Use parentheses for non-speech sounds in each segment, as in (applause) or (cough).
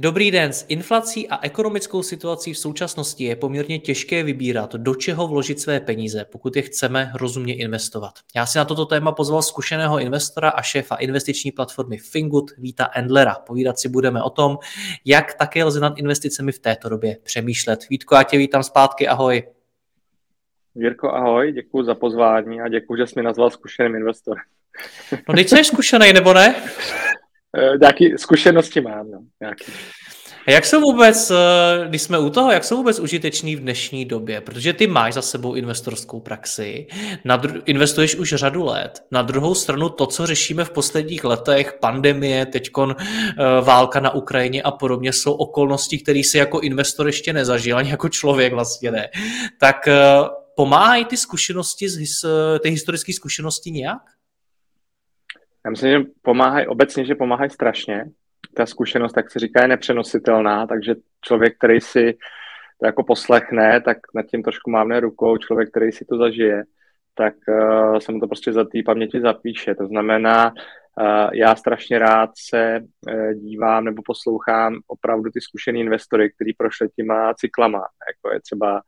Dobrý den. S inflací a ekonomickou situací v současnosti je poměrně těžké vybírat, do čeho vložit své peníze, pokud je chceme rozumně investovat. Já si na toto téma pozval zkušeného investora a šéfa investiční platformy Fingood Víta Endlera. Povídat si budeme o tom, jak také lze nad investicemi v této době přemýšlet. Vítko, já tě vítám zpátky, ahoj. Jirko, ahoj, děkuji za pozvání a děkuji, že jsi mi nazval zkušeným investorem. No teď jsi zkušený, nebo ne? (laughs) Eh, nějaké zkušenosti mám, no, nějaký. A jak jsou vůbec, eh, když jsme u toho, jak jsou vůbec užiteční v dnešní době? Protože ty máš za sebou investorskou praxi, dru- investuješ už řadu let. Na druhou stranu to, co řešíme v posledních letech, pandemie, teďkon uh, válka na Ukrajině a podobně, jsou okolnosti, které si jako investor ještě nezažil, ani jako člověk vlastně ne. Tak pomáhají ty zkušenosti, ty historické zkušenosti nějak? Já myslím, že pomáhají obecně, že pomáhají strašně. Ta zkušenost, tak se říká, je nepřenositelná, takže člověk, který si to jako poslechne, tak nad tím trošku mávne rukou, člověk, který si to zažije, tak uh, se mu to prostě za té paměti zapíše. To znamená, uh, já strašně rád se uh, dívám nebo poslouchám opravdu ty zkušený investory, který prošli těma cyklama, jako je třeba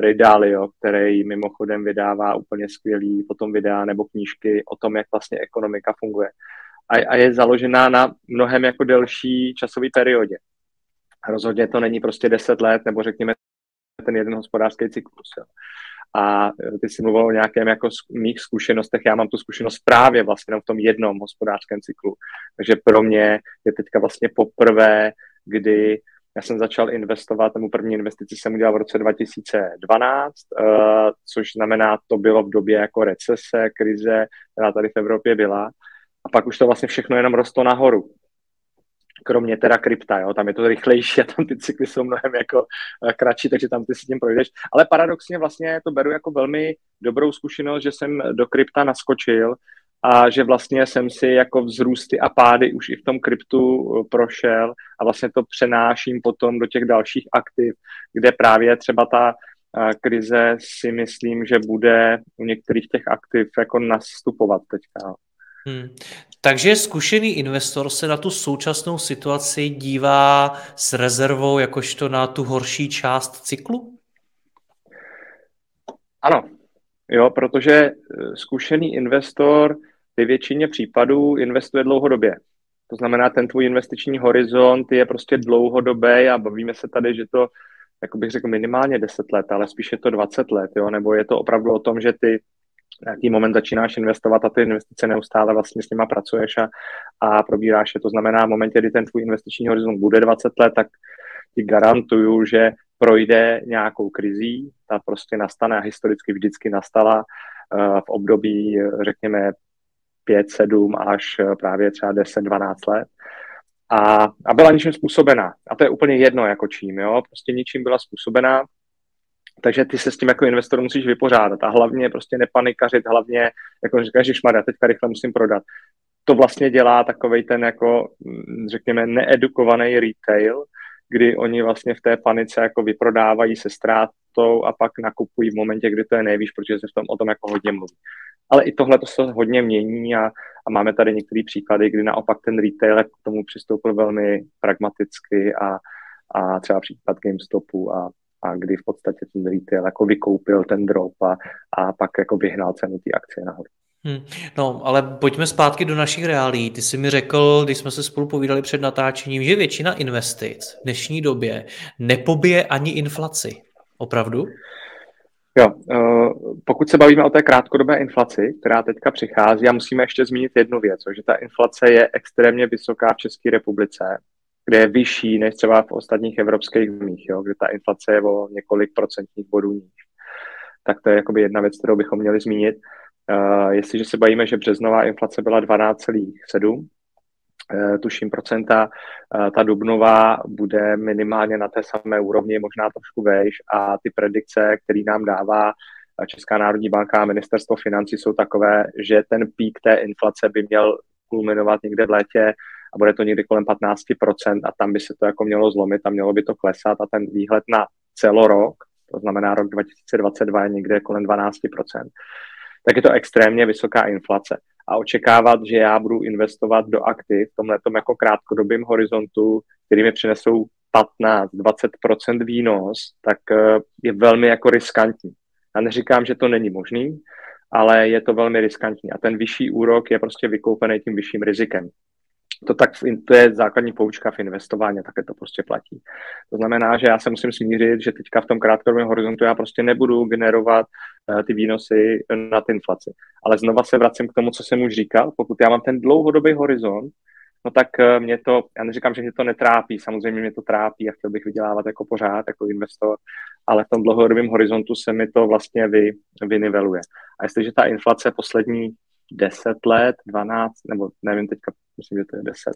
Ray Dalio, který mimochodem vydává úplně skvělý potom videa nebo knížky o tom, jak vlastně ekonomika funguje. A, a je založená na mnohem jako delší časové periodě. Rozhodně to není prostě 10 let, nebo řekněme ten jeden hospodářský cyklus. Jo. A ty jsi mluvil o nějakém jako mých zkušenostech, já mám tu zkušenost právě vlastně v tom jednom hospodářském cyklu. Takže pro mě je teďka vlastně poprvé, kdy já jsem začal investovat, nebo první investici jsem udělal v roce 2012, uh, eh, což znamená, to bylo v době jako recese, krize, která tady v Evropě byla. A pak už to vlastně všechno jenom rostlo nahoru. Kromě teda krypta, jo, tam je to rychlejší a tam ty cykly jsou mnohem jako uh, kratší, takže tam ty si tím projdeš. Ale paradoxně vlastně to beru jako velmi dobrou zkušenost, že jsem do krypta naskočil, a že vlastně jsem si jako vzrůsty a pády už i v tom kryptu eh, prošel a vlastně to přenáším potom do těch dalších aktiv, kde právě třeba ta eh, krize si myslím, že bude u některých těch aktiv jako nastupovat teďka. Hmm. Takže zkušený investor se na tu současnou situaci dívá s rezervou jakožto na tu horší část cyklu? Ano, jo, protože eh, zkušený investor ve většině případů investuje dlouhodobě. To znamená, ten tvůj investiční horizont je prostě dlouhodobý a bavíme se tady, že to, jako bych řekl, minimálně 10 let, ale spíš je to 20 let, jo? nebo je to opravdu o tom, že ty nějaký moment začínáš investovat a ty investice neustále vlastně s nima pracuješ a, a probíráš je. To znamená, v momentě, kdy ten tvůj investiční horizont bude 20 let, tak ti garantuju, že projde nějakou krizí, ta prostě nastane a historicky vždycky nastala uh, v období, řekněme, 5, 7 až eh, právě třeba 10, 12 let. A, a byla ničím způsobená. A to je úplně jedno jako čím, jo, prostě ničím byla způsobená, takže ty se s tím jako investor musíš vypořádat a hlavně prostě nepanikařit, hlavně jako říkáš, že šmada, teďka rychle musím prodat. To vlastně dělá takovej ten jako, mm, řekněme, needukovaný retail, kdy oni vlastně v té panice jako vyprodávají se ztrátou a pak nakupují v momentě, kdy to je nejvíc, protože se v tom o tom jako hodně mluví. Ale i tohle to se hodně mění a, a máme tady některé příklady, kdy naopak ten retailer k tomu přistoupil velmi pragmaticky a, a třeba příklad GameStopu a, a kdy v podstatě ten retail jako vykoupil ten drop a, a pak jako vyhnal cenu té akcie nahoru. Hmm. No, ale pojďme zpátky do našich reálí. Ty jsi mi řekl, když jsme se spolu povídali před natáčením, že většina investic v dnešní době nepobije ani inflaci. Opravdu? Jo, eh, pokud se bavíme o té krátkodobé inflaci, která teďka přichází, a musíme ještě zmínit jednu věc, že ta inflace je extrémně vysoká v České republice, kde je vyšší než třeba v ostatních evropských zemích, jo, kde ta inflace je o několik procentních bodů níž. Tak to je jakoby jedna věc, kterou bychom měli zmínit. Jestliže se bavíme, že březnová inflace byla 12,7, tuším procenta, ta dubnová bude minimálně na té samé úrovni, možná trošku vejš a ty predikce, který nám dává Česká národní banka a ministerstvo financí jsou takové, že ten pík té inflace by měl kulminovat někde v létě a bude to někdy kolem 15% a tam by se to jako mělo zlomit a mělo by to klesat a ten výhled na celorok, to znamená rok 2022 je někde kolem 12%, tak je to extrémně vysoká inflace. A očekávat, že já budu investovat do aktiv v tomhle jako krátkodobým horizontu, který mi přinesou 15-20% výnos, tak eh, je velmi jako riskantní. Já neříkám, že to není možný, ale je to velmi riskantní. A ten vyšší úrok je prostě vykoupený tím vyšším rizikem. To, tak, to je základní poučka v investování, také to prostě platí. To znamená, že já se musím smířit, že teďka v tom krátkodobém horizontu já prostě nebudu generovat ty výnosy na ty inflaci. Ale znova se vracím k tomu, co jsem už říkal. Pokud já mám ten dlouhodobý horizont, no tak uh, mě to, já neříkám, že mě to netrápí, samozřejmě mě to trápí a chtěl bych vydělávat jako pořád, jako investor, ale v tom dlouhodobém horizontu se mi to vlastně vy, vyniveluje. A jestliže ta inflace poslední 10 let, 12, nebo nevím teďka, myslím, že to je 10,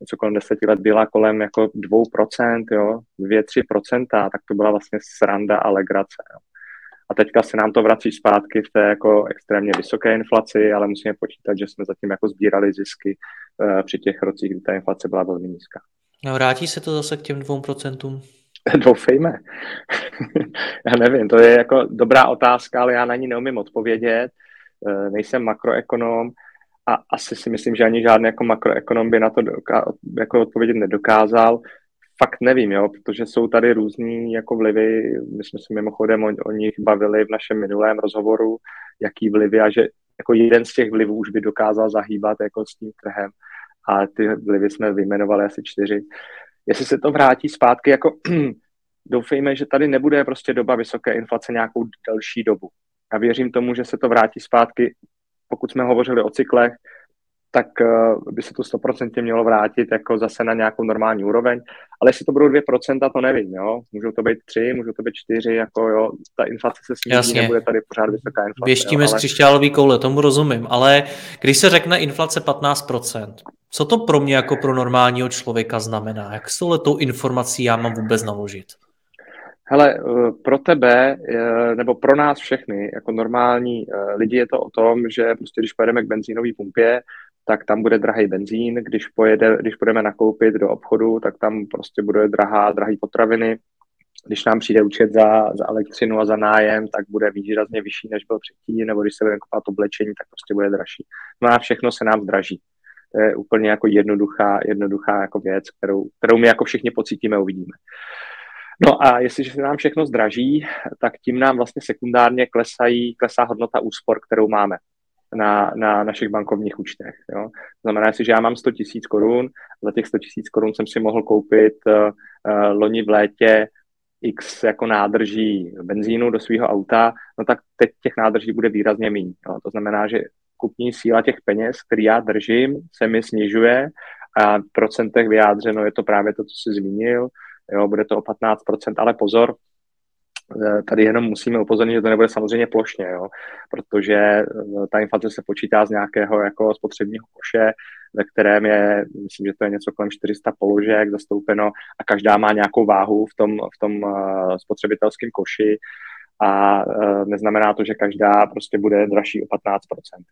něco kolem 10 let byla kolem jako 2%, jo, 2-3%, tak to byla vlastně sranda a legrace. Jo. A teďka se nám to vrací zpátky v té jako extrémně vysoké inflaci, ale musíme počítat, že jsme zatím jako sbírali zisky uh, při těch rocích, kdy ta inflace byla velmi nízká. No, vrátí se to zase k těm 2%? (laughs) Doufejme. (laughs) já nevím, to je jako dobrá otázka, ale já na ní neumím odpovědět. Eh, nejsem makroekonom a asi si myslím, že ani žádný jako makroekonom by na to doká- jako odpovědět nedokázal. Fakt nevím, jo, protože jsou tady různý jako vlivy, my jsme se mimochodem o, o nich bavili v našem minulém rozhovoru, jaký vlivy a že jako jeden z těch vlivů už by dokázal zahýbat jako s tím trhem a ty vlivy jsme vyjmenovali asi čtyři. Jestli se to vrátí zpátky, jako (clears throat) doufejme, že tady nebude prostě doba vysoké inflace nějakou delší dobu a věřím tomu, že se to vrátí zpátky. Pokud jsme hovořili o cyklech, tak uh, by se to 100% mělo vrátit jako zase na nějakou normální úroveň. Ale jestli to budou 2%, to nevím, jo. Můžou to být 3, můžou to být 4, jako jo, ta inflace se sníží, Jasně. nebude tady pořád vysoká inflace. Věštíme jo, ale... z křišťálový koule, tomu rozumím, ale když se řekne inflace 15%, co to pro mě jako pro normálního člověka znamená? Jak s touhletou informací já mám vůbec naložit? Hele, eh, pro tebe, eh, nebo pro nás všechny, jako normální eh, lidi, je to o tom, že prostě když pojedeme k benzínové pumpě, tak tam bude drahý benzín, když, pojede, když půjdeme nakoupit do obchodu, tak tam prostě bude drahá, drahý potraviny, když nám přijde účet za, za elektřinu a za nájem, tak bude výrazně vyšší, než byl předtím, nebo když se budeme kupovat oblečení, tak prostě bude dražší. No a všechno se nám zdraží. To je úplně jako jednoduchá, jednoduchá jako věc, kterou, kterou my jako všichni pocítíme, uvidíme. No a jestliže se nám všechno zdraží, tak tím nám vlastně sekundárně klesají, klesá hodnota úspor, kterou máme na, na našich bankovních účtech. Jo. To znamená, jestliže já mám 100 tisíc korun, za těch 100 tisíc korun jsem si mohl koupit uh, loni v létě x jako nádrží benzínu do svého auta, no tak teď těch nádrží bude výrazně méně. To znamená, že kupní síla těch peněz, který já držím, se mi snižuje a v procentech vyjádřeno je to právě to, co jsi zmínil, jo, bude to o 15%, ale pozor, tady jenom musíme upozornit, že to nebude samozřejmě plošně, jo, protože eh, ta inflace se počítá z nějakého jako spotřebního koše, ve kterém je, myslím, že to je něco kolem 400 položek zastoupeno a každá má nějakou váhu v tom, v tom uh, spotřebitelském koši a neznamená to, že každá prostě bude dražší o 15%.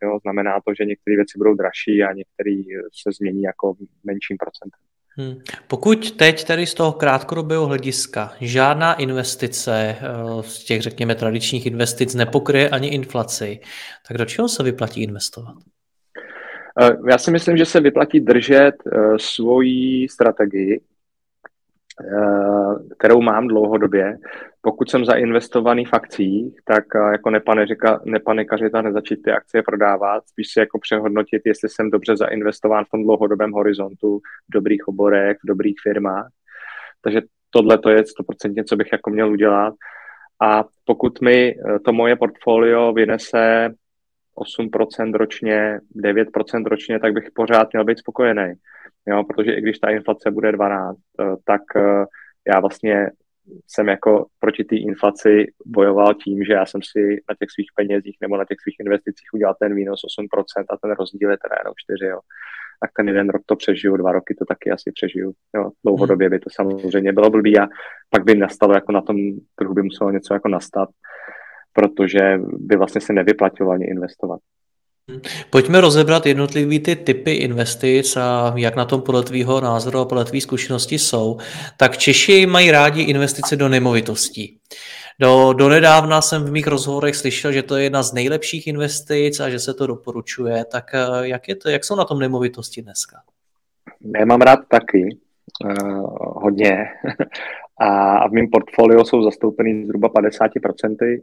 Jo? Znamená to, že některé věci budou dražší a některé se změní jako menším procentem. Hmm. Pokud teď tedy z toho krátkodobého hlediska žádná investice eh, z těch, řekněme, tradičních investic nepokryje ani inflaci, tak do čeho se vyplatí investovat? Eh, já si myslím, že se vyplatí držet uh, svoji strategii, kterou mám dlouhodobě. Pokud jsem zainvestovaný v akcích, tak uh, jako nepanikařit nepanikařit a nezačít ty akcie prodávat, spíš si jako přehodnotit, jestli jsem dobře zainvestován v tom dlouhodobém horizontu, v dobrých oborech, v dobrých firmách. Takže tohle to je 100% co bych jako měl udělat. A pokud mi to moje portfolio vynese 8% ročně, 9% ročně, tak bych pořád měl být spokojený. Jo, protože i když ta inflace bude 12, eh, tak eh, já vlastně jsem jako proti té inflaci bojoval tím, že já jsem si na těch svých penězích nebo na těch svých investicích udělal ten výnos 8% a ten rozdíl je teda jenom 4, jo. Tak ten jeden rok to přežiju, dva roky to taky asi přežiju. Jo. Dlouhodobě by to samozřejmě bylo blbý a pak by nastalo jako na tom trhu by muselo něco jako nastat, protože by vlastně se nevyplatilo ani investovat. Pojďme rozebrat jednotlivý ty typy investic a jak na tom podle tvýho názoru a podle tvý zkušenosti jsou. Tak Češi mají rádi investice do nemovitostí. Do, do nedávna jsem v mých rozhovorech slyšel, že to je jedna z nejlepších investic a že se to doporučuje. Tak eh, jak, je to, jak jsou na tom nemovitosti dneska? Já mám rád taky, uh, hodně. (laughs) a v mém portfoliu jsou zastoupeny zhruba 50%.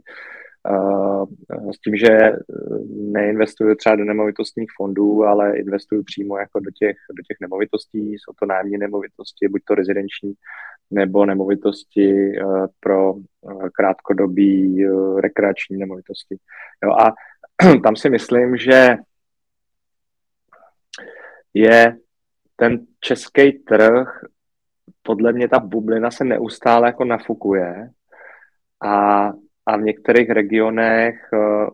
Eh, s tím, že eh, neinvestuju třeba do nemovitostních fondů, ale investuju přímo jako do těch, do těch nemovitostí. Jsou to nájemní nemovitosti, buď to rezidenční, nebo nemovitosti eh, pro krátkodobí rekreační nemovitosti. Jo, a (clears throat) tam si myslím, že je ten český trh, podle mě ta bublina se neustále jako nafukuje a a v některých regionech uh,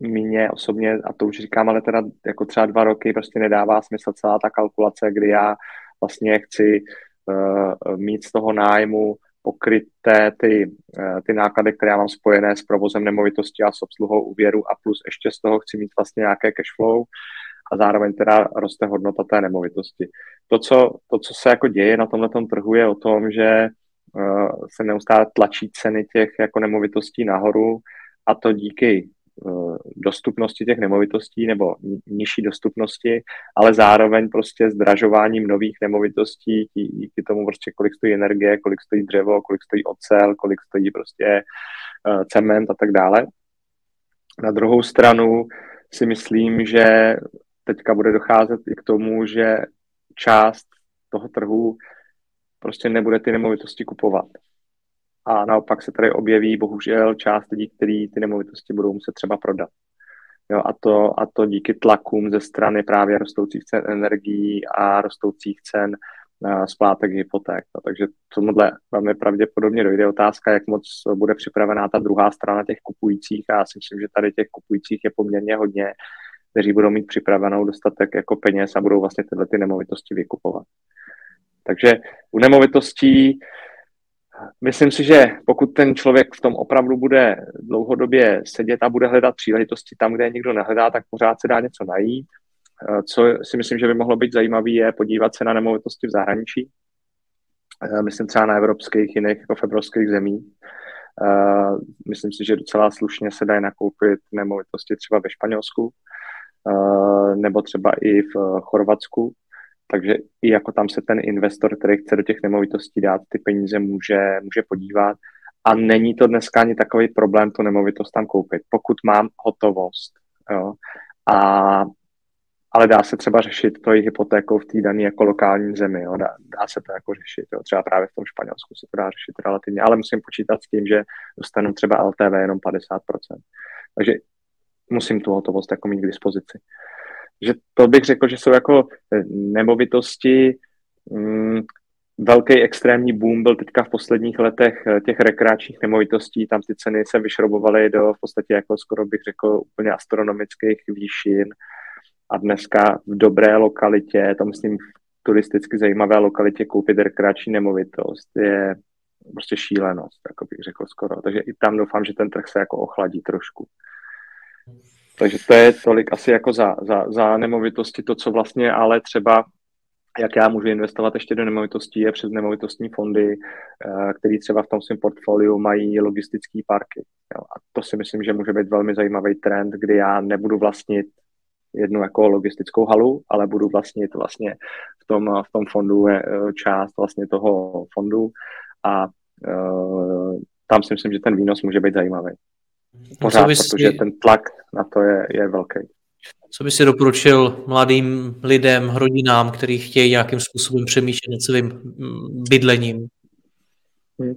mě osobně, a to už říkám, ale teda jako třeba dva roky prostě nedává smysl celá ta kalkulace, kdy já vlastně chci uh, mít z toho nájmu pokryté ty, uh, ty náklady, které já mám spojené s provozem nemovitosti a s obsluhou úvěru a plus ještě z toho chci mít vlastně nějaké cash flow a zároveň teda roste hodnota té nemovitosti. To, co, to, co se jako děje na tomhle trhu, je o tom, že Eh, se neustále tlačí ceny těch jako nemovitostí nahoru a to díky eh, dostupnosti těch nemovitostí nebo nižší dostupnosti, ale zároveň prostě zdražováním nových nemovitostí díky tomu prostě kolik stojí energie, kolik stojí dřevo, kolik stojí ocel, kolik stojí prostě eh, cement a tak dále. Na druhou stranu si myslím, že teďka bude docházet i k tomu, že část toho trhu prostě nebude ty nemovitosti kupovat. A naopak se tady objeví bohužel část lidí, kteří ty nemovitosti budou muset třeba prodat. Jo, a, to, a to díky tlakům ze strany právě rostoucích cen energií a rostoucích cen uh, splátek hypoték. No, takže tomuhle velmi pravděpodobně dojde otázka, jak moc bude připravená ta druhá strana těch kupujících. A já si myslím, že tady těch kupujících je poměrně hodně, kteří budou mít připravenou dostatek jako peněz a budou vlastně tyhle ty nemovitosti vykupovat. Takže u nemovitostí myslím si, že pokud ten člověk v tom opravdu bude dlouhodobě sedět a bude hledat příležitosti tam, kde je nikdo nehledá, tak pořád se dá něco najít. Eh, co si myslím, že by mohlo být zajímavé, je podívat se na nemovitosti v zahraničí. Eh, myslím třeba na evropských, jiných jako v evropských zemích. Eh, myslím si, že docela slušně se dají nakoupit nemovitosti třeba ve Španělsku nebo třeba i v Chorvatsku, takže i jako tam se ten investor, který chce do těch nemovitostí dát ty peníze, může, může podívat. A není to dneska ani takový problém tu nemovitost tam koupit, pokud mám hotovost. Jo. A, ale dá se třeba řešit to i hypotékou v té dané jako lokální zemi. Jo. Dá, dá se to jako řešit. Jo. Třeba právě v tom Španělsku se to dá řešit relativně, ale musím počítat s tím, že dostanu třeba LTV jenom 50%. Takže musím tu hotovost jako mít k dispozici že to bych řekl, že jsou jako eh, nemovitosti, mm, velký extrémní boom byl teďka v posledních letech eh, těch rekreačních nemovitostí, tam ty ceny se vyšrobovaly do v podstatě jako skoro bych řekl úplně astronomických výšin a dneska v dobré lokalitě, to myslím turisticky zajímavé lokalitě koupit rekreační nemovitost je prostě šílenost, jako bych řekl skoro. Takže i tam doufám, že ten trh se jako ochladí trošku. Takže to je tolik asi jako za, za, za nemovitosti, to, co vlastně ale třeba jak já můžu investovat ještě do nemovitostí, je přes nemovitostní fondy, eh, které třeba v tom svém portfoliu mají logistické parky. A to si myslím, že může být velmi zajímavý trend, kdy já nebudu vlastnit jednu jako logistickou halu, ale budu vlastnit vlastně v tom, v tom fondu eh, část vlastně toho fondu a uh, tam si myslím, že ten výnos může být zajímavý. Pořád, protože ten tlak na to je, je velký. Co by si doporučil mladým lidem, rodinám, kteří chtějí nějakým způsobem přemýšlet nad svým mm, bydlením? Hmm.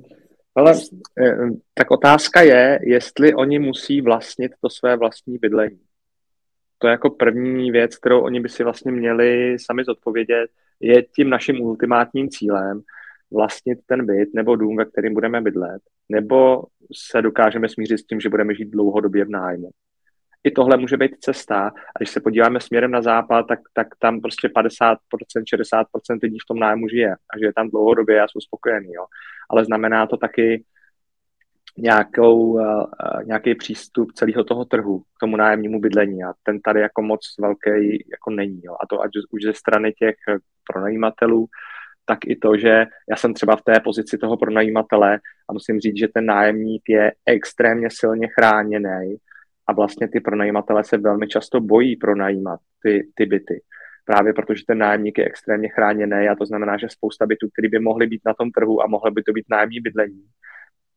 Ale eh, tak otázka je, jestli oni musí vlastnit to své vlastní bydlení. To je jako první věc, kterou oni by si vlastně měli sami zodpovědět, je tím naším ultimátním cílem, vlastnit ten byt nebo dům, ve kterým budeme bydlet, nebo se dokážeme smířit s tím, že budeme žít dlouhodobě v nájmu. I tohle může být cesta. A když se podíváme směrem na západ, tak, tak tam prostě 50%, 60% lidí v tom nájmu žije a že je tam dlouhodobě a jsou spokojení. Jo. Ale znamená to taky nějakou, uh, nějaký přístup celého toho trhu k tomu nájemnímu bydlení a ten tady jako moc velký jako není. Jo. A to ať už ze strany těch pronajímatelů, tak i to, že já jsem třeba v té pozici toho pronajímatele a musím říct, že ten nájemník je extrémně silně chráněný a vlastně ty pronajímatele se velmi často bojí pronajímat ty, ty byty. Právě protože ten nájemník je extrémně chráněný a to znamená, že spousta bytů, které by mohly být na tom trhu a mohly by to být nájemní bydlení,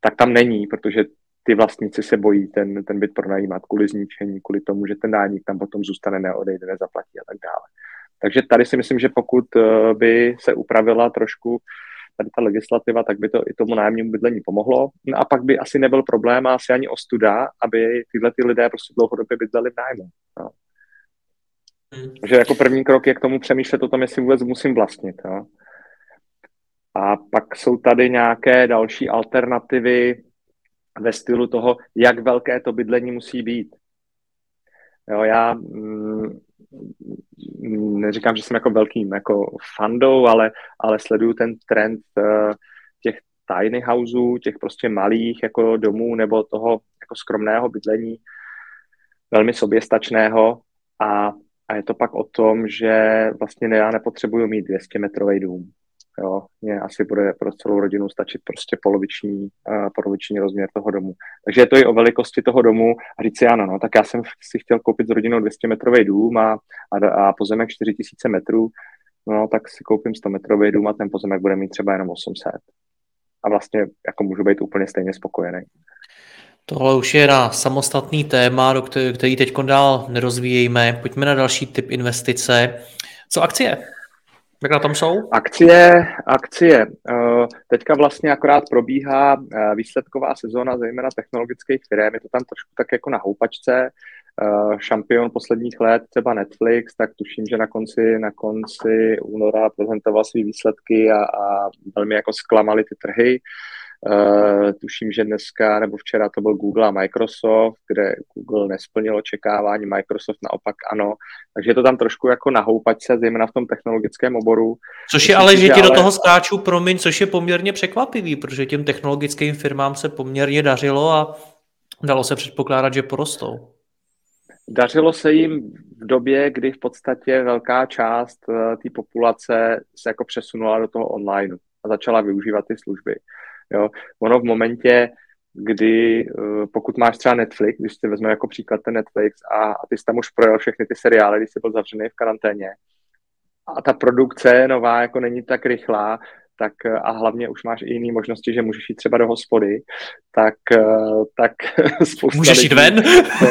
tak tam není, protože ty vlastníci se bojí ten, ten byt pronajímat kvůli zničení, kvůli tomu, že ten nájemník tam potom zůstane, neodejde, nezaplatí a tak dále. Takže tady si myslím, že pokud eh, by se upravila trošku tady ta legislativa, tak by to i tomu nájemnímu bydlení pomohlo. No a pak by asi nebyl problém a asi ani ostuda, aby tyhle ty lidé prostě dlouhodobě bydleli v nájmu. No. Hmm. Takže jako první krok je k tomu přemýšlet o tom, jestli vůbec musím vlastnit. No. A pak jsou tady nějaké další alternativy ve stylu toho, jak velké to bydlení musí být. Jo, já mm, neříkám, že jsem jako velkým jako fandou, ale, ale sleduju ten trend uh, těch tiny houseů, těch prostě malých jako domů nebo toho jako skromného bydlení, velmi soběstačného a, a je to pak o tom, že vlastně já nepotřebuju mít 200 metrový dům. Jo, mně asi bude pro celou rodinu stačit prostě poloviční, uh, poloviční rozměr toho domu. Takže je to i o velikosti toho domu a říct si, ano, no, tak já jsem si chtěl koupit s rodinou 200 metrový dům a, a, a pozemek 4000 metrů, no, tak si koupím 100 metrový dům a ten pozemek bude mít třeba jenom 800. A vlastně jako můžu být úplně stejně spokojený. Tohle už je na samostatný téma, do který, který teď dál nerozvíjejme. Pojďme na další typ investice. Co akcie? Jak na tom jsou? Akcie, akcie. Eh, teďka vlastně akorát probíhá eh, výsledková sezóna, zejména technologických firm. Je to tam trošku tak jako na houpačce. Eh, šampion posledních let, třeba Netflix, tak tuším, že na konci, na konci února prezentoval své výsledky a, a velmi jako zklamali ty trhy. Tuším, že dneska nebo včera to byl Google a Microsoft, kde Google nesplnil očekávání, Microsoft naopak ano. Takže je to tam trošku jako na houpačce, zejména v tom technologickém oboru. Což je ale, že ti ale... do toho skáču, promiň, což je poměrně překvapivý, protože těm technologickým firmám se poměrně dařilo a dalo se předpokládat, že porostou. Dařilo se jim v době, kdy v podstatě velká část eh, té populace se jako přesunula do toho online a začala využívat ty služby. Jo. Ono v momentě, kdy eh, pokud máš třeba Netflix, když si vezmeme jako příklad ten Netflix a, a ty jsi tam už projel všechny ty seriály, když jsi byl zavřený v karanténě a ta produkce nová jako není tak rychlá, tak a hlavně už máš i jiné možnosti, že můžeš jít třeba do hospody, tak, eh, tak (laughs) spousta Můžeš jít ven? To,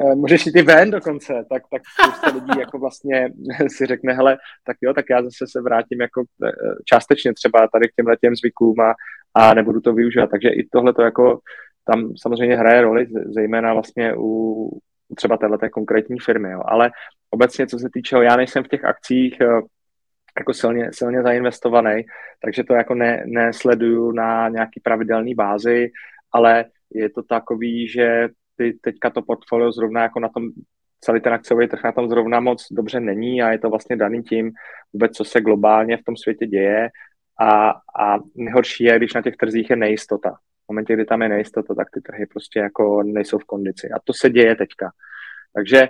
eh, můžeš jít i ven dokonce, tak, tak spousta lidí jako vlastně (laughs) si řekne, hele, tak jo, tak já zase se vrátím jako eh, částečně třeba tady k těmhle těm zvykům a, a nebudu to využívat. Takže i tohle to jako tam samozřejmě hraje roli, zejména vlastně u třeba této konkrétní firmy, jo. ale obecně, co se týče, já nejsem v těch akcích jako silně, silně zainvestovaný, takže to jako ne, na nějaký pravidelný bázi, ale je to takový, že ty, teďka to portfolio zrovna jako na tom celý ten akciový trh na tom zrovna moc dobře není a je to vlastně daný tím vůbec, co se globálně v tom světě děje a, a nejhorší je, když na těch trzích je nejistota. V momentě, kdy tam je nejistota, tak ty trhy prostě jako nejsou v kondici. A to se děje teďka. Takže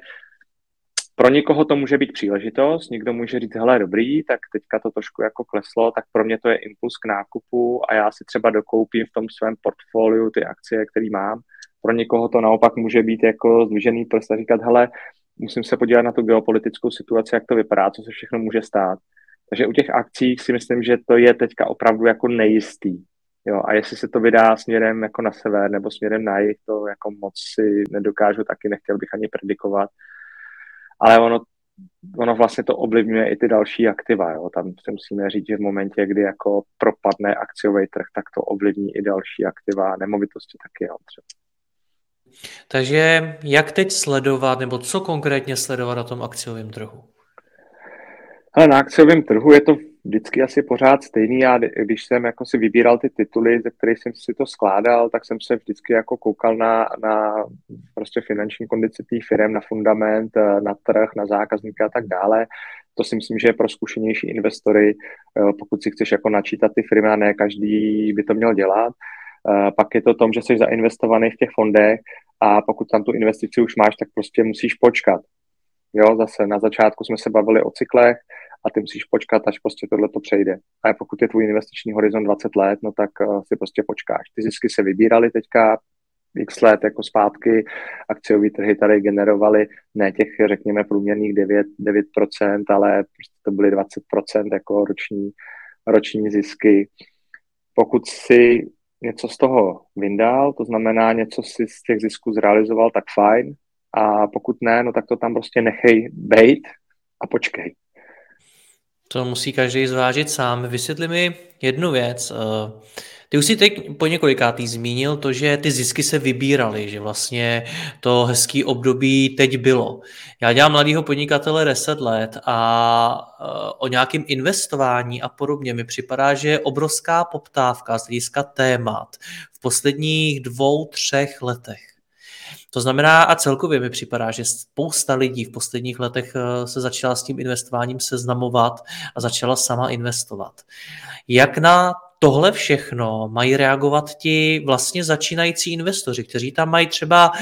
pro někoho to může být příležitost, někdo může říct, hele, dobrý, tak teďka to trošku jako kleslo, tak pro mě to je impuls k nákupu a já si třeba dokoupím v tom svém portfoliu ty akcie, které mám. Pro někoho to naopak může být jako zdvižený prst a říkat, hele, musím se podívat na tu geopolitickou situaci, jak to vypadá, co se všechno může stát. Takže u těch akcí si myslím, že to je teďka opravdu jako nejistý. Jo, a jestli se to vydá směrem jako na sever nebo směrem na jih, to jako moc si nedokážu taky, nechtěl bych ani predikovat ale ono, ono vlastně to ovlivňuje i ty další aktiva. Jo. Tam si musíme říct, že v momentě, kdy jako propadne akciový trh, tak to ovlivní i další aktiva, nemovitosti taky. Jo, třeba. Takže jak teď sledovat, nebo co konkrétně sledovat na tom akciovém trhu? Ale na akciovém trhu je to vždycky asi pořád stejný. Já když jsem jako si vybíral ty tituly, ze kterých jsem si to skládal, tak jsem se vždycky jako koukal na, na prostě finanční kondici těch firm, na fundament, eh, na trh, na zákazníka a tak dále. To si myslím, že je pro zkušenější investory, eh, pokud si chceš jako načítat ty firmy a ne každý by to měl dělat. Eh, pak je to tom, že jsi zainvestovaný v těch fondech a pokud tam tu investici už máš, tak prostě musíš počkat. Jo, zase na začátku jsme se bavili o cyklech, a ty musíš počkat, až prostě tohle to přejde. A pokud je tvůj investiční horizont 20 let, no tak uh, si prostě počkáš. Ty zisky se vybíraly teďka x let jako zpátky, akciové trhy tady generovaly ne těch, řekněme, průměrných 9, 9%, ale prostě to byly 20% jako roční, roční zisky. Pokud si něco z toho vyndal, to znamená něco si z těch zisků zrealizoval, tak fajn. A pokud ne, no tak to tam prostě nechej bejt a počkej. To musí každý zvážit sám. Vysvětli mi jednu věc. Eh, ty už si teď po několikátý zmínil to, že ty zisky se vybíraly, že vlastně to hezký období teď bylo. Já dělám mladého podnikatele 10 let a eh, o nějakém investování a podobně mi připadá, že je obrovská poptávka z hlediska témat v posledních dvou, třech letech. To znamená, a celkově mi připadá, že spousta lidí v posledních letech eh, se začala s tím investováním seznamovat a začala sama investovat. Jak na tohle všechno mají reagovat ti vlastně začínající investoři, kteří tam mají třeba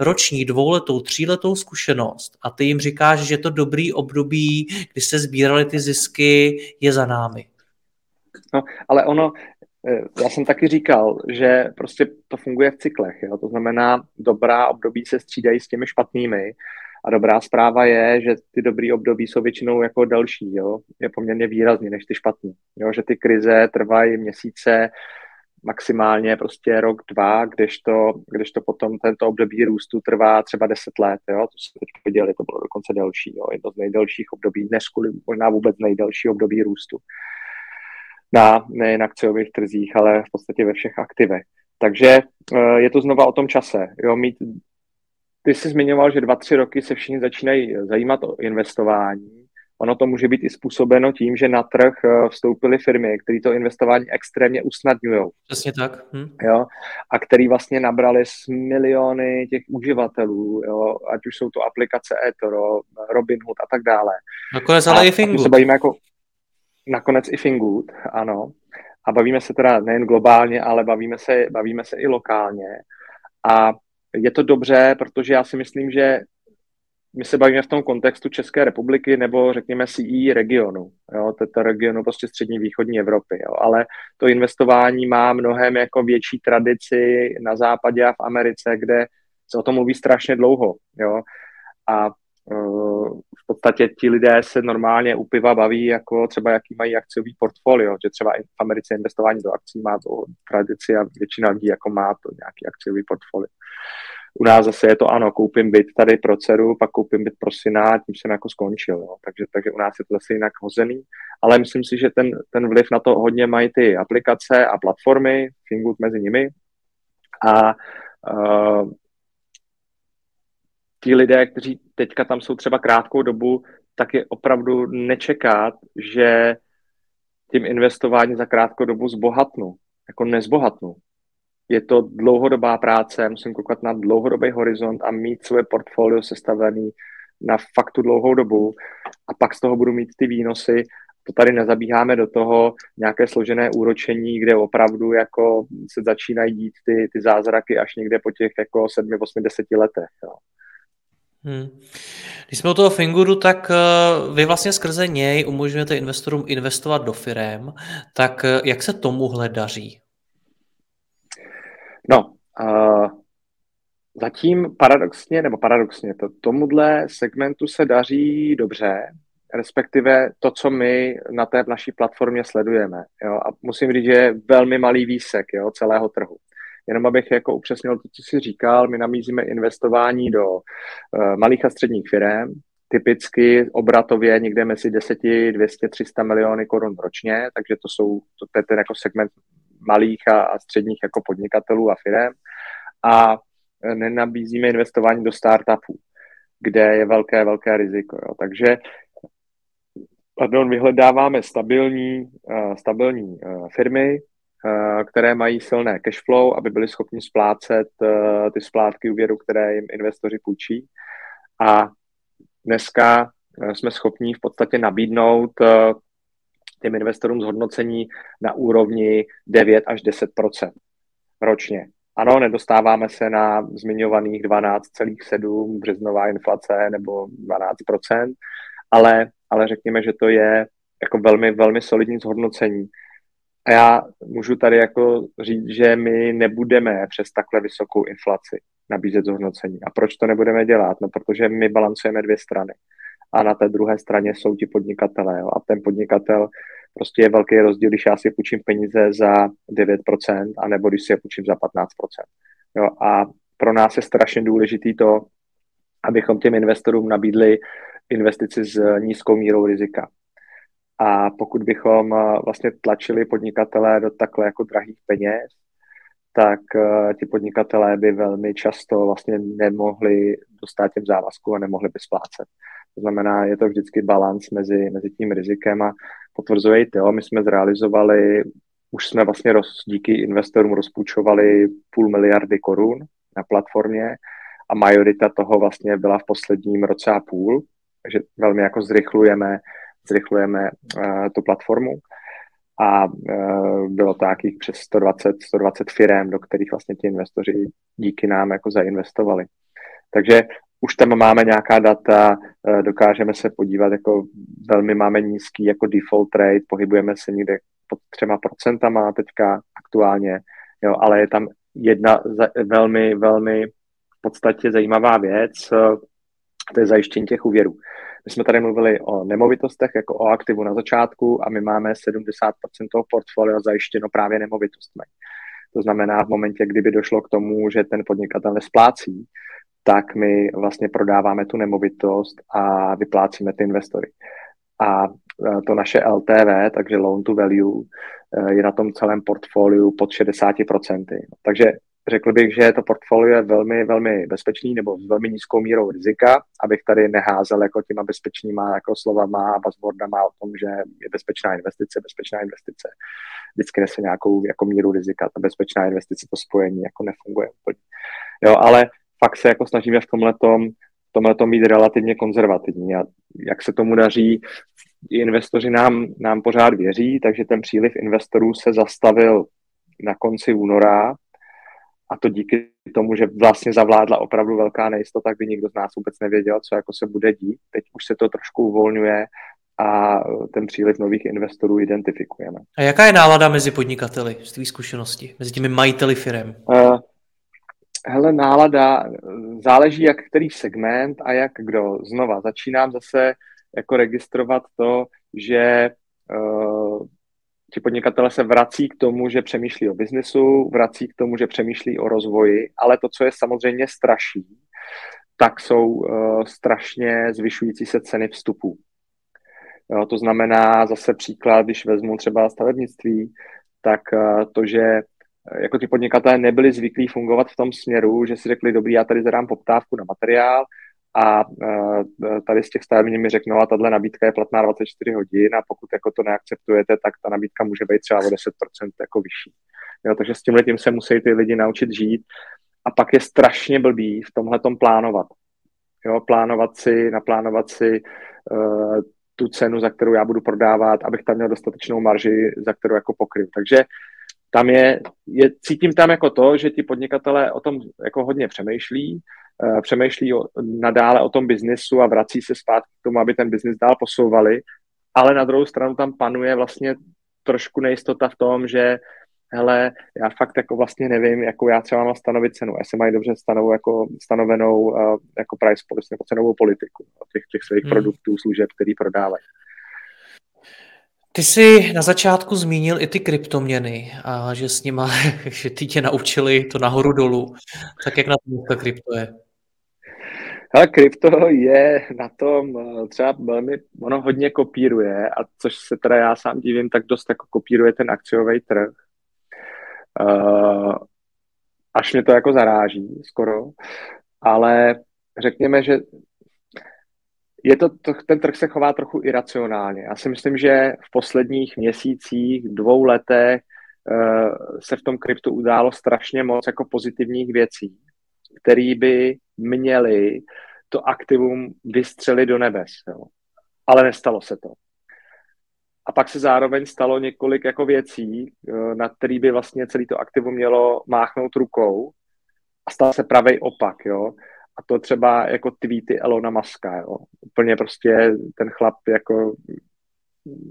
roční, dvouletou, tříletou zkušenost a ty jim říkáš, že to dobrý období, kdy se sbíraly ty zisky, je za námi. No, ale ono, já jsem taky říkal, že prostě to funguje v cyklech. Jo? To znamená, dobrá období se střídají s těmi špatnými a dobrá zpráva je, že ty dobrý období jsou většinou jako další, jo? je poměrně výrazně než ty špatný. Jo? Že ty krize trvají měsíce, maximálně prostě rok, dva, kdežto, kdežto potom tento období růstu trvá třeba 10 let. Jo? To jsme teď viděli, to bylo dokonce delší. Jo? Jedno z nejdelších období, dnes možná vůbec nejdelší období růstu na nejen akciových trzích, ale v podstatě ve všech aktivech. Takže eh, je to znova o tom čase. Jo, mít, ty jsi zmiňoval, že dva, tři roky se všichni začínají zajímat o investování. Ono to může být i způsobeno tím, že na trh eh, vstoupily firmy, které to investování extrémně usnadňují. Přesně tak. Hm. Jo? A který vlastně nabrali z miliony těch uživatelů, jo? ať už jsou to aplikace eToro, Robinhood a tak dále. Nakonec ale a i Fingu. se bavíme jako, nakonec i Fingood, ano. A bavíme se teda nejen globálně, ale bavíme se, bavíme se i lokálně. A je to dobře, protože já si myslím, že my se bavíme v tom kontextu České republiky nebo řekněme CE regionu, jo, to regionu prostě střední východní Evropy, jo, ale to investování má mnohem jako větší tradici na západě a v Americe, kde se o tom mluví strašně dlouho, jo, a v podstatě ti lidé se normálně u piva baví, jako třeba jaký mají akciový portfolio, že třeba v Americe investování do akcí má to tradici a většina lidí jako má to nějaký akciový portfolio. U nás zase je to ano, koupím byt tady pro dceru, pak koupím byt pro syna, tím jsem jako skončil. Jo. Takže, takže u nás je to zase jinak hozený, ale myslím si, že ten, ten vliv na to hodně mají ty aplikace a platformy, Fingood mezi nimi. A uh, ti lidé, kteří teďka tam jsou třeba krátkou dobu, tak je opravdu nečekat, že tím investování za krátkou dobu zbohatnu. Jako nezbohatnu. Je to dlouhodobá práce, musím koukat na dlouhodobý horizont a mít svoje portfolio sestavený na fakt tu dlouhou dobu a pak z toho budu mít ty výnosy. To tady nezabíháme do toho nějaké složené úročení, kde opravdu jako se začínají dít ty, ty zázraky až někde po těch jako 7, 8, 10 letech. Jo. Hmm. Když jsme u toho Finguru, tak eh, vy vlastně skrze něj umožňujete investorům investovat do firem, tak eh, jak se tomuhle daří? No, uh, zatím paradoxně, nebo paradoxně, to, tomuhle segmentu se daří dobře, respektive to, co my na té naší platformě sledujeme. Jo? A musím říct, že je velmi malý výsek jo, celého trhu. Jenom abych jako upřesnil to, co jsi říkal, my namízíme investování do uh, malých a středních firm, typicky obratově někde mezi 10, 200, 300 miliony korun ročně, takže to jsou, to, to je ten jako segment malých a, a středních jako podnikatelů a firm. A e, nenabízíme investování do startupů, kde je velké, velké riziko. Jo. Takže pardon, vyhledáváme stabilní, stabilní firmy, které mají silné cash flow, aby byly schopni splácet ty splátky úvěru, které jim investoři půjčí. A dneska jsme schopni v podstatě nabídnout těm investorům zhodnocení na úrovni 9 až 10% ročně. Ano, nedostáváme se na zmiňovaných 12,7 březnová inflace nebo 12% ale, ale řekněme, že to je jako velmi, velmi solidní zhodnocení. A já můžu tady jako říct, že my nebudeme přes takhle vysokou inflaci nabízet zhodnocení. A proč to nebudeme dělat? No, protože my balancujeme dvě strany. A na té druhé straně jsou ti podnikatelé. Jo. A ten podnikatel prostě je velký rozdíl, když já si půjčím peníze za 9%, anebo když si je půjčím za 15%. Jo, a pro nás je strašně důležitý to, abychom těm investorům nabídli investici s nízkou mírou rizika. A pokud bychom eh, vlastně tlačili podnikatele do takhle jako drahých peněz, tak uh, ti podnikatelé by velmi často vlastně nemohli dostat těm závazku a nemohli by splácet. To znamená, je to vždycky balans mezi, mezi tím rizikem a potvrzuje i My jsme zrealizovali, už jsme vlastně roz, díky investorům rozpůjčovali půl miliardy korun na platformě a majorita toho vlastně byla v posledním roce a půl, takže velmi jako zrychlujeme, zrychlujeme uh, tu platformu a uh, bylo to nějakých přes 120, 120 firm, do kterých vlastně ti investoři díky nám jako zainvestovali. Takže už tam máme nějaká data, uh, dokážeme se podívat, jako velmi máme nízký jako default rate, pohybujeme se někde pod třema procentama teďka aktuálně, jo, ale je tam jedna velmi, velmi v podstatě zajímavá věc, to je zajištění těch úvěrů. My jsme tady mluvili o nemovitostech jako o aktivu na začátku a my máme 70% toho portfolia zajištěno právě nemovitostmi. To znamená, v momentě, kdyby došlo k tomu, že ten podnikatel nesplácí, tak my vlastně prodáváme tu nemovitost a vyplácíme ty investory. A e, to naše LTV, takže loan to value, e, je na tom celém portfoliu pod 60%. Takže řekl bych, že to portfolio je velmi, velmi bezpečný nebo s velmi nízkou mírou rizika, abych tady neházel jako těma bezpečnýma jako slovama a buzzwordama o tom, že je bezpečná investice, bezpečná investice. Vždycky nese nějakou jako míru rizika. Ta bezpečná investice, to spojení jako nefunguje úplně. Jo, ale fakt se jako snažíme v tomhle tomhle mít relativně konzervativní. A jak se tomu daří, investoři nám, nám pořád věří, takže ten příliv investorů se zastavil na konci února, a to díky tomu, že vlastně zavládla opravdu velká nejistota, kdy nikdo z nás vůbec nevěděl, co jako se bude dít. Teď už se to trošku uvolňuje a ten příliv nových investorů identifikujeme. A jaká je nálada mezi podnikateli z tvý zkušenosti, mezi těmi majiteli firm? Uh, hele, nálada záleží jak který segment a jak kdo. Znova začínám zase jako registrovat to, že uh, ti podnikatele se vrací k tomu, že přemýšlí o biznesu, vrací k tomu, že přemýšlí o rozvoji, ale to, co je samozřejmě straší, tak jsou uh, strašně zvyšující se ceny vstupů. Jo, to znamená zase příklad, když vezmu třeba stavebnictví, tak uh, to, že uh, jako ty podnikatelé nebyli zvyklí fungovat v tom směru, že si řekli, dobrý, já tady zadám poptávku na materiál, a e, tady z těch stavební mi řeknou, a tahle nabídka je platná 24 hodin a pokud jako to neakceptujete, tak ta nabídka může být třeba o 10% jako vyšší. Jo, takže s tím tím se musí ty lidi naučit žít a pak je strašně blbý v tomhle plánovat. Jo, plánovat si, naplánovat si uh, tu cenu, za kterou já budu prodávat, abych tam měl dostatečnou marži, za kterou jako pokryl. Takže tam je, je, cítím tam jako to, že ti podnikatelé o tom jako hodně přemýšlí, přemýšlí o, nadále o tom biznesu a vrací se zpátky k tomu, aby ten biznis dál posouvali, ale na druhou stranu tam panuje vlastně trošku nejistota v tom, že hele, já fakt jako vlastně nevím, jakou já třeba mám stanovit cenu. Jestli mají dobře stanovou, jako, stanovenou uh, jako price policy nebo cenovou politiku těch, těch svých hmm. produktů, služeb, který prodávají. Ty jsi na začátku zmínil i ty kryptoměny a že s nima, (laughs) že ty tě naučili to nahoru dolů. Tak jak na tom to krypto je? Ale krypto je na tom eh, třeba velmi, ono hodně kopíruje, a což se teda já sám divím, tak dost jako kopíruje ten akciový trh. Uh, až mě to jako zaráží skoro, ale řekněme, že je to, to, ten trh se chová trochu iracionálně. Já si myslím, že v posledních měsících, dvou letech uh, se v tom kryptu událo strašně moc jako pozitivních věcí, které by měly to aktivum vystřelit do nebes. Jo. Ale nestalo se to. A pak se zároveň stalo několik jako věcí, eh, na který by vlastně celý to aktivum mělo máchnout rukou a stal se pravý opak, jo. A to třeba jako tweety Elona Muska, jo. Úplně prostě ten chlap jako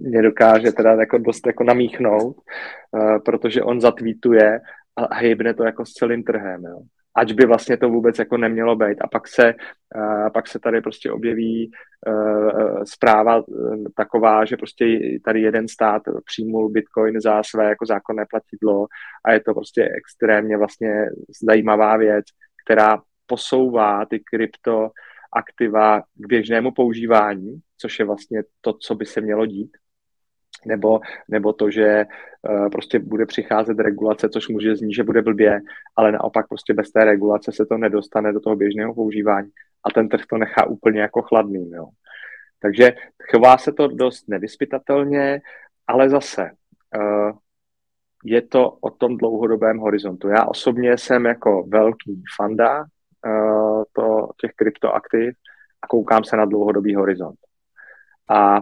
mě dokáže teda jako dost jako namíchnout, uh, protože on zatweetuje a hejbne to jako s celým trhem, jo ač by vlastně to vůbec jako nemělo být. A pak se, uh, pak se tady prostě objeví uh, zpráva uh, taková, že prostě tady jeden stát přijmul Bitcoin za své jako zákonné platidlo a je to prostě extrémně vlastně zajímavá věc, která posouvá ty krypto aktiva k běžnému používání, což je vlastně to, co by se mělo dít nebo, nebo to, že uh, prostě bude přicházet regulace, což může znít, že bude blbě, ale naopak prostě bez té regulace se to nedostane do toho běžného používání a ten trh to nechá úplně jako chladný. Jo. Takže chová se to dost nevyspytatelně, ale zase uh, je to o tom dlouhodobém horizontu. Já osobně jsem jako velký fanda uh, to, těch kryptoaktiv a koukám se na dlouhodobý horizont. A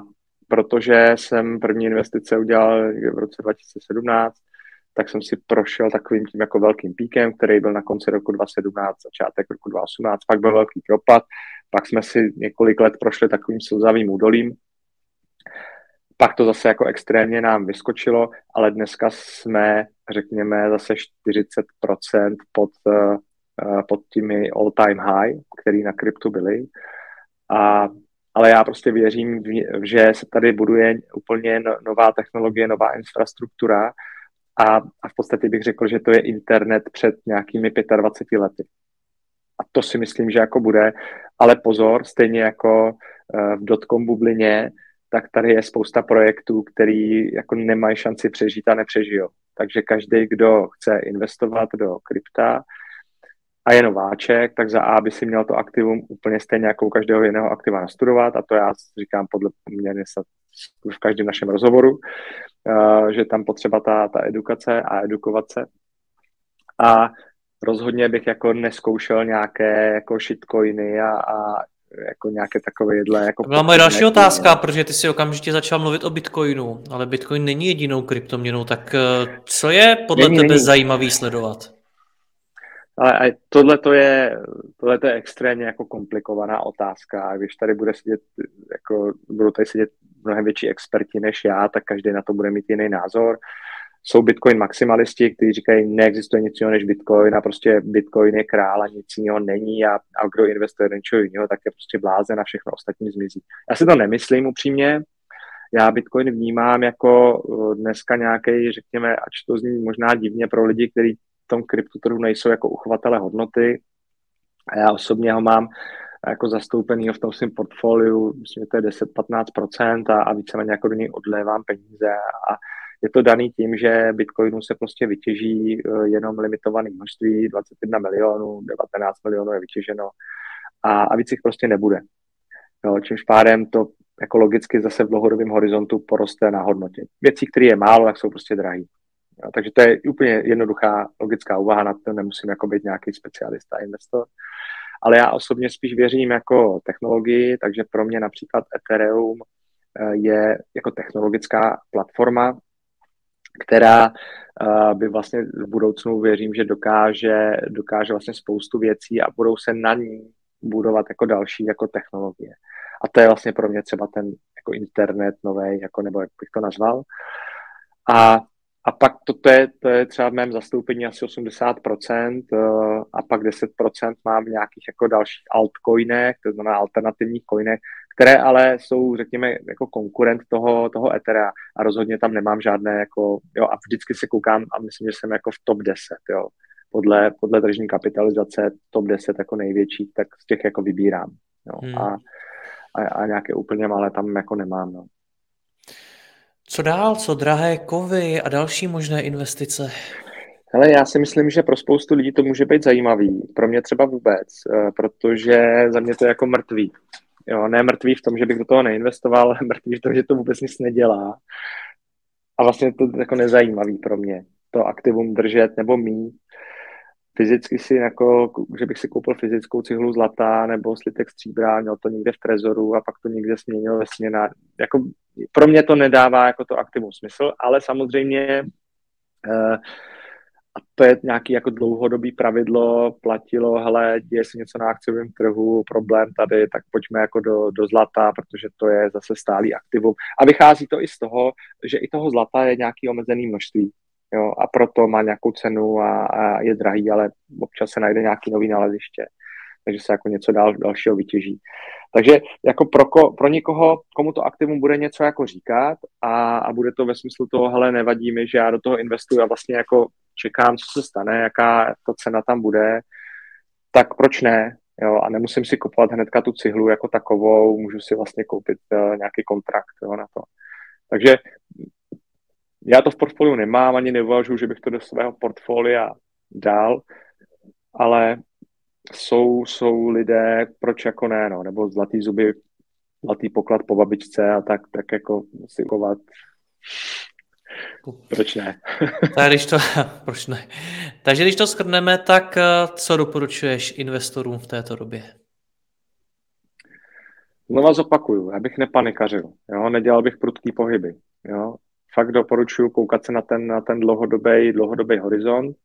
protože jsem první investice udělal v roce 2017, tak jsem si prošel takovým tím jako velkým píkem, který byl na konci roku 2017, začátek roku 2018, pak byl velký propad, pak jsme si několik let prošli takovým slzavým údolím, pak to zase jako extrémně nám vyskočilo, ale dneska jsme, řekněme, zase 40% pod, uh, pod těmi all-time high, který na kryptu byly. A ale já prostě věřím, že se tady buduje úplně no, nová technologie, nová infrastruktura a, a v podstatě bych řekl, že to je internet před nějakými 25 lety. A to si myslím, že jako bude, ale pozor, stejně jako eh, v dotcom bublině, tak tady je spousta projektů, který jako nemají šanci přežít a nepřežijou. Takže každý, kdo chce investovat do krypta, a je nováček, tak za A by si měl to aktivum úplně stejně jako u každého jiného aktiva nastudovat a to já říkám podle mě v každém našem rozhovoru, uh, že tam potřeba ta, ta edukace a edukovat se. A rozhodně bych jako neskoušel nějaké jako shitcoiny a, a jako nějaké takové jedle. Jako to byla moje další otázka, protože ty si okamžitě začal mluvit o Bitcoinu, ale Bitcoin není jedinou kryptoměnou, tak eh, co je podle není, tebe není. zajímavý sledovat? Ale tohle to je, tohle to je extrémně jako komplikovaná otázka. A když tady bude sedět, jako, budou tady sedět mnohem větší experti než já, tak každý na to bude mít jiný názor. Jsou Bitcoin maximalisti, kteří říkají, neexistuje nic jiného než Bitcoin a prostě Bitcoin je král a nic jiného není a, a kdo investuje do něčeho jiného, tak je prostě blázen a všechno ostatní zmizí. Já si to nemyslím upřímně, já Bitcoin vnímám jako eh, dneska nějaký, řekněme, ač to zní možná divně pro lidi, kteří tom kryptotrhu nejsou jako uchovatele hodnoty. A já osobně ho mám jako zastoupený v tom svém portfoliu, myslím, že to je 10-15% a, a víceméně jako do něj odlévám peníze a je to daný tím, že bitcoinu se prostě vytěží eh, jenom limitované množství, 21 milionů, 19 milionů je vytěženo a, a víc jich prostě nebude. Jo, čímž pádem to jako logicky zase v dlouhodobém horizontu poroste na hodnotě. Věcí, které je málo, tak jsou prostě drahé. Takže to je úplně jednoduchá logická úvaha, na to nemusím jako být nějaký specialista, investor. Ale já osobně spíš věřím jako technologii, takže pro mě například Ethereum eh, je jako technologická platforma, která eh, by vlastně v budoucnu věřím, že dokáže, dokáže vlastně spoustu věcí a budou se na ní budovat jako další jako technologie. A to je vlastně pro mě třeba ten jako internet nový, jako, nebo jak bych to nazval. A a pak to, to, je, to je třeba v mém zastoupení asi 80% eh, a pak 10% mám v nějakých jako dalších altcoinech, to znamená alternativních coinech, které ale jsou, řekněme, jako konkurent toho, toho Ethera a rozhodně tam nemám žádné jako, jo, a vždycky se koukám a myslím, že jsem jako v top 10, jo. Podle, podle tržní kapitalizace top 10 jako největších, tak z těch jako vybírám, jo. Hmm. A, a, a nějaké úplně malé tam jako nemám, no. Co dál, co drahé kovy a další možné investice? Hele, já si myslím, že pro spoustu lidí to může být zajímavý. Pro mě třeba vůbec, eh, protože za mě to je jako mrtvý. Jo, ne mrtvý v tom, že bych do toho neinvestoval, ale (laughs) mrtvý v tom, že to vůbec nic nedělá. A vlastně to jako nezajímavý pro mě, to aktivum držet nebo mít. Fyzicky si, jako, že bych si koupil fyzickou cihlu zlata nebo slitek stříbra, měl to někde v trezoru a pak to někde směnil ve směna. Jako, pro mě to nedává jako to aktivum smysl, ale samozřejmě uh, a to je nějaký jako dlouhodobý pravidlo, platilo, hele, děje se něco na akciovém trhu, problém tady, tak pojďme jako do, do zlata, protože to je zase stálý aktivum. A vychází to i z toho, že i toho zlata je nějaký omezený množství. Jo, a proto má nějakou cenu a, a je drahý, ale občas se najde nějaký nový naleziště. Takže se jako něco dál, dalšího vytěží. Takže jako pro, ko, pro někoho, komu to aktivum bude něco jako říkat a, a bude to ve smyslu toho, hele, nevadí mi, že já do toho investuju a vlastně jako čekám, co se stane, jaká ta cena tam bude, tak proč ne? Jo, a nemusím si kupovat hnedka tu cihlu jako takovou, můžu si vlastně koupit uh, nějaký kontrakt jo, na to. Takže já to v portfoliu nemám, ani neuvažuji, že bych to do svého portfolia dal, ale jsou, jsou lidé, proč jako ne, no, nebo zlatý zuby, zlatý poklad po babičce a tak, tak jako si kovat proč ne? (laughs) tak když to, (laughs) proč ne? Takže když to skrneme, tak eh, co doporučuješ investorům v této době? Znova zopakuju, já bych nepanikařil, jo? nedělal bych prudký pohyby. Jo? Fakt doporučuji koukat se na ten, na ten dlouhodobý, dlouhodobý horizont.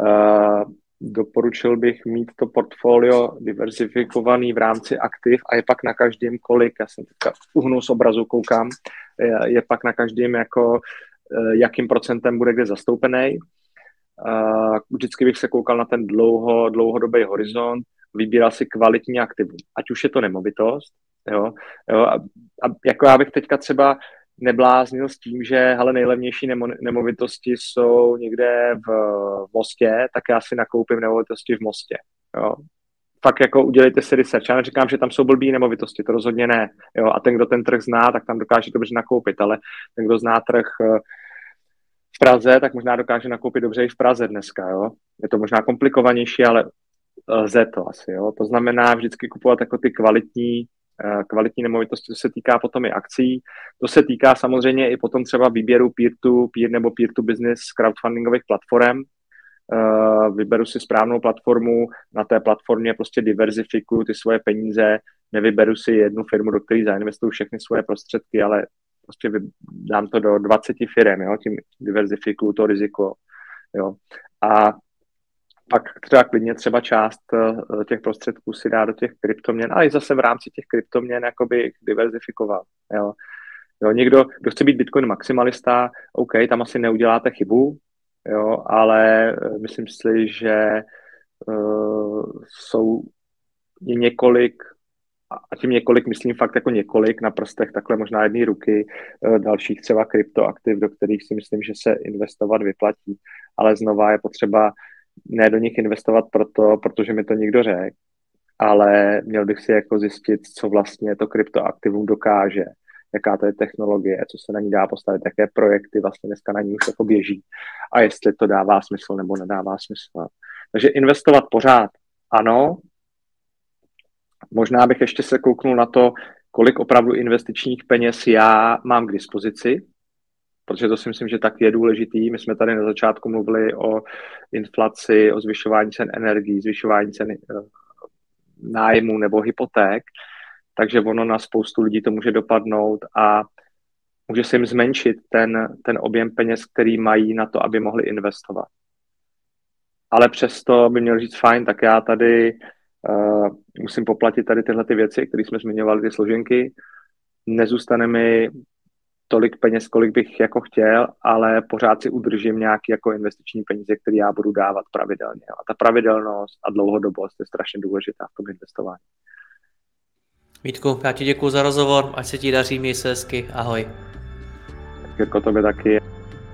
Uh, doporučil bych mít to portfolio diversifikovaný v rámci aktiv a je pak na každém kolik, já jsem teďka uhnu z obrazu, koukám, je, pak na každém jako Eh, jakým procentem bude kde zastoupený. Vždycky bych se koukal na ten dlouho, dlouhodobý horizont, vybíral si kvalitní aktivum, ať už je to nemovitost, jo, jo a, a jako já bych teďka třeba nebláznil s tím, že hele, nejlevnější nemo, nemovitosti jsou někde v, v Mostě, tak já si nakoupím nemovitosti v Mostě. Jo. Fakt jako udělejte si research. Já neříkám, že tam jsou blbý nemovitosti, to rozhodně ne. Jo. A ten, kdo ten trh zná, tak tam dokáže dobře nakoupit, ale ten, kdo zná trh eh, v Praze, tak možná dokáže nakoupit dobře i v Praze dneska, jo. Je to možná komplikovanější, ale lze to asi, jo. To znamená vždycky kupovat jako ty kvalitní, eh, kvalitní nemovitosti, to se týká potom i akcí, to se týká samozřejmě i potom třeba výběru peer-to-peer nebo peer-to-business crowdfundingových platform, eh, vyberu si správnou platformu, na té platformě prostě diverzifikuju ty svoje peníze, nevyberu si jednu firmu, do které zainvestuju všechny svoje prostředky, ale prostě dám to do 20 firm, jo, tím diverzifikuju to riziko, jo. A pak třeba klidně třeba část eh, těch prostředků si dá do těch kryptoměn, ale i zase v rámci těch kryptoměn jakoby diverzifikovat, jo. Jo, někdo, kdo chce být Bitcoin maximalista, OK, tam asi neuděláte chybu, jo, ale eh, myslím si, že uh, jsou je několik a tím několik, myslím fakt jako několik na prstech, takhle možná jedné ruky, eh, dalších třeba kryptoaktiv, do kterých si myslím, že se investovat vyplatí. Ale znova je potřeba ne do nich investovat proto, protože mi to někdo řekl, ale měl bych si jako zjistit, co vlastně to kryptoaktivum dokáže, jaká to je technologie, co se na ní dá postavit, jaké projekty vlastně dneska na ní už jako běží a jestli to dává smysl nebo nedává smysl. Takže investovat pořád ano, Možná bych ještě se kouknul na to, kolik opravdu investičních peněz já mám k dispozici, protože to si myslím, že tak je důležitý. My jsme tady na začátku mluvili o inflaci, o zvyšování cen energií, zvyšování cen eh, nájmu nebo hypoték, takže ono na spoustu lidí to může dopadnout a může se jim zmenšit ten, ten objem peněz, který mají na to, aby mohli investovat. Ale přesto by měl říct fajn, tak já tady Uh, musím poplatit tady tyhle ty věci, které jsme zmiňovali, ty složenky. Nezůstane mi tolik peněz, kolik bych jako chtěl, ale pořád si udržím nějaký jako investiční peníze, které já budu dávat pravidelně. A ta pravidelnost a dlouhodobost je strašně důležitá v tom investování. Vítku, já ti děkuji za rozhovor, ať se ti daří, měj se hezky, ahoj. Jirko, tobě taky.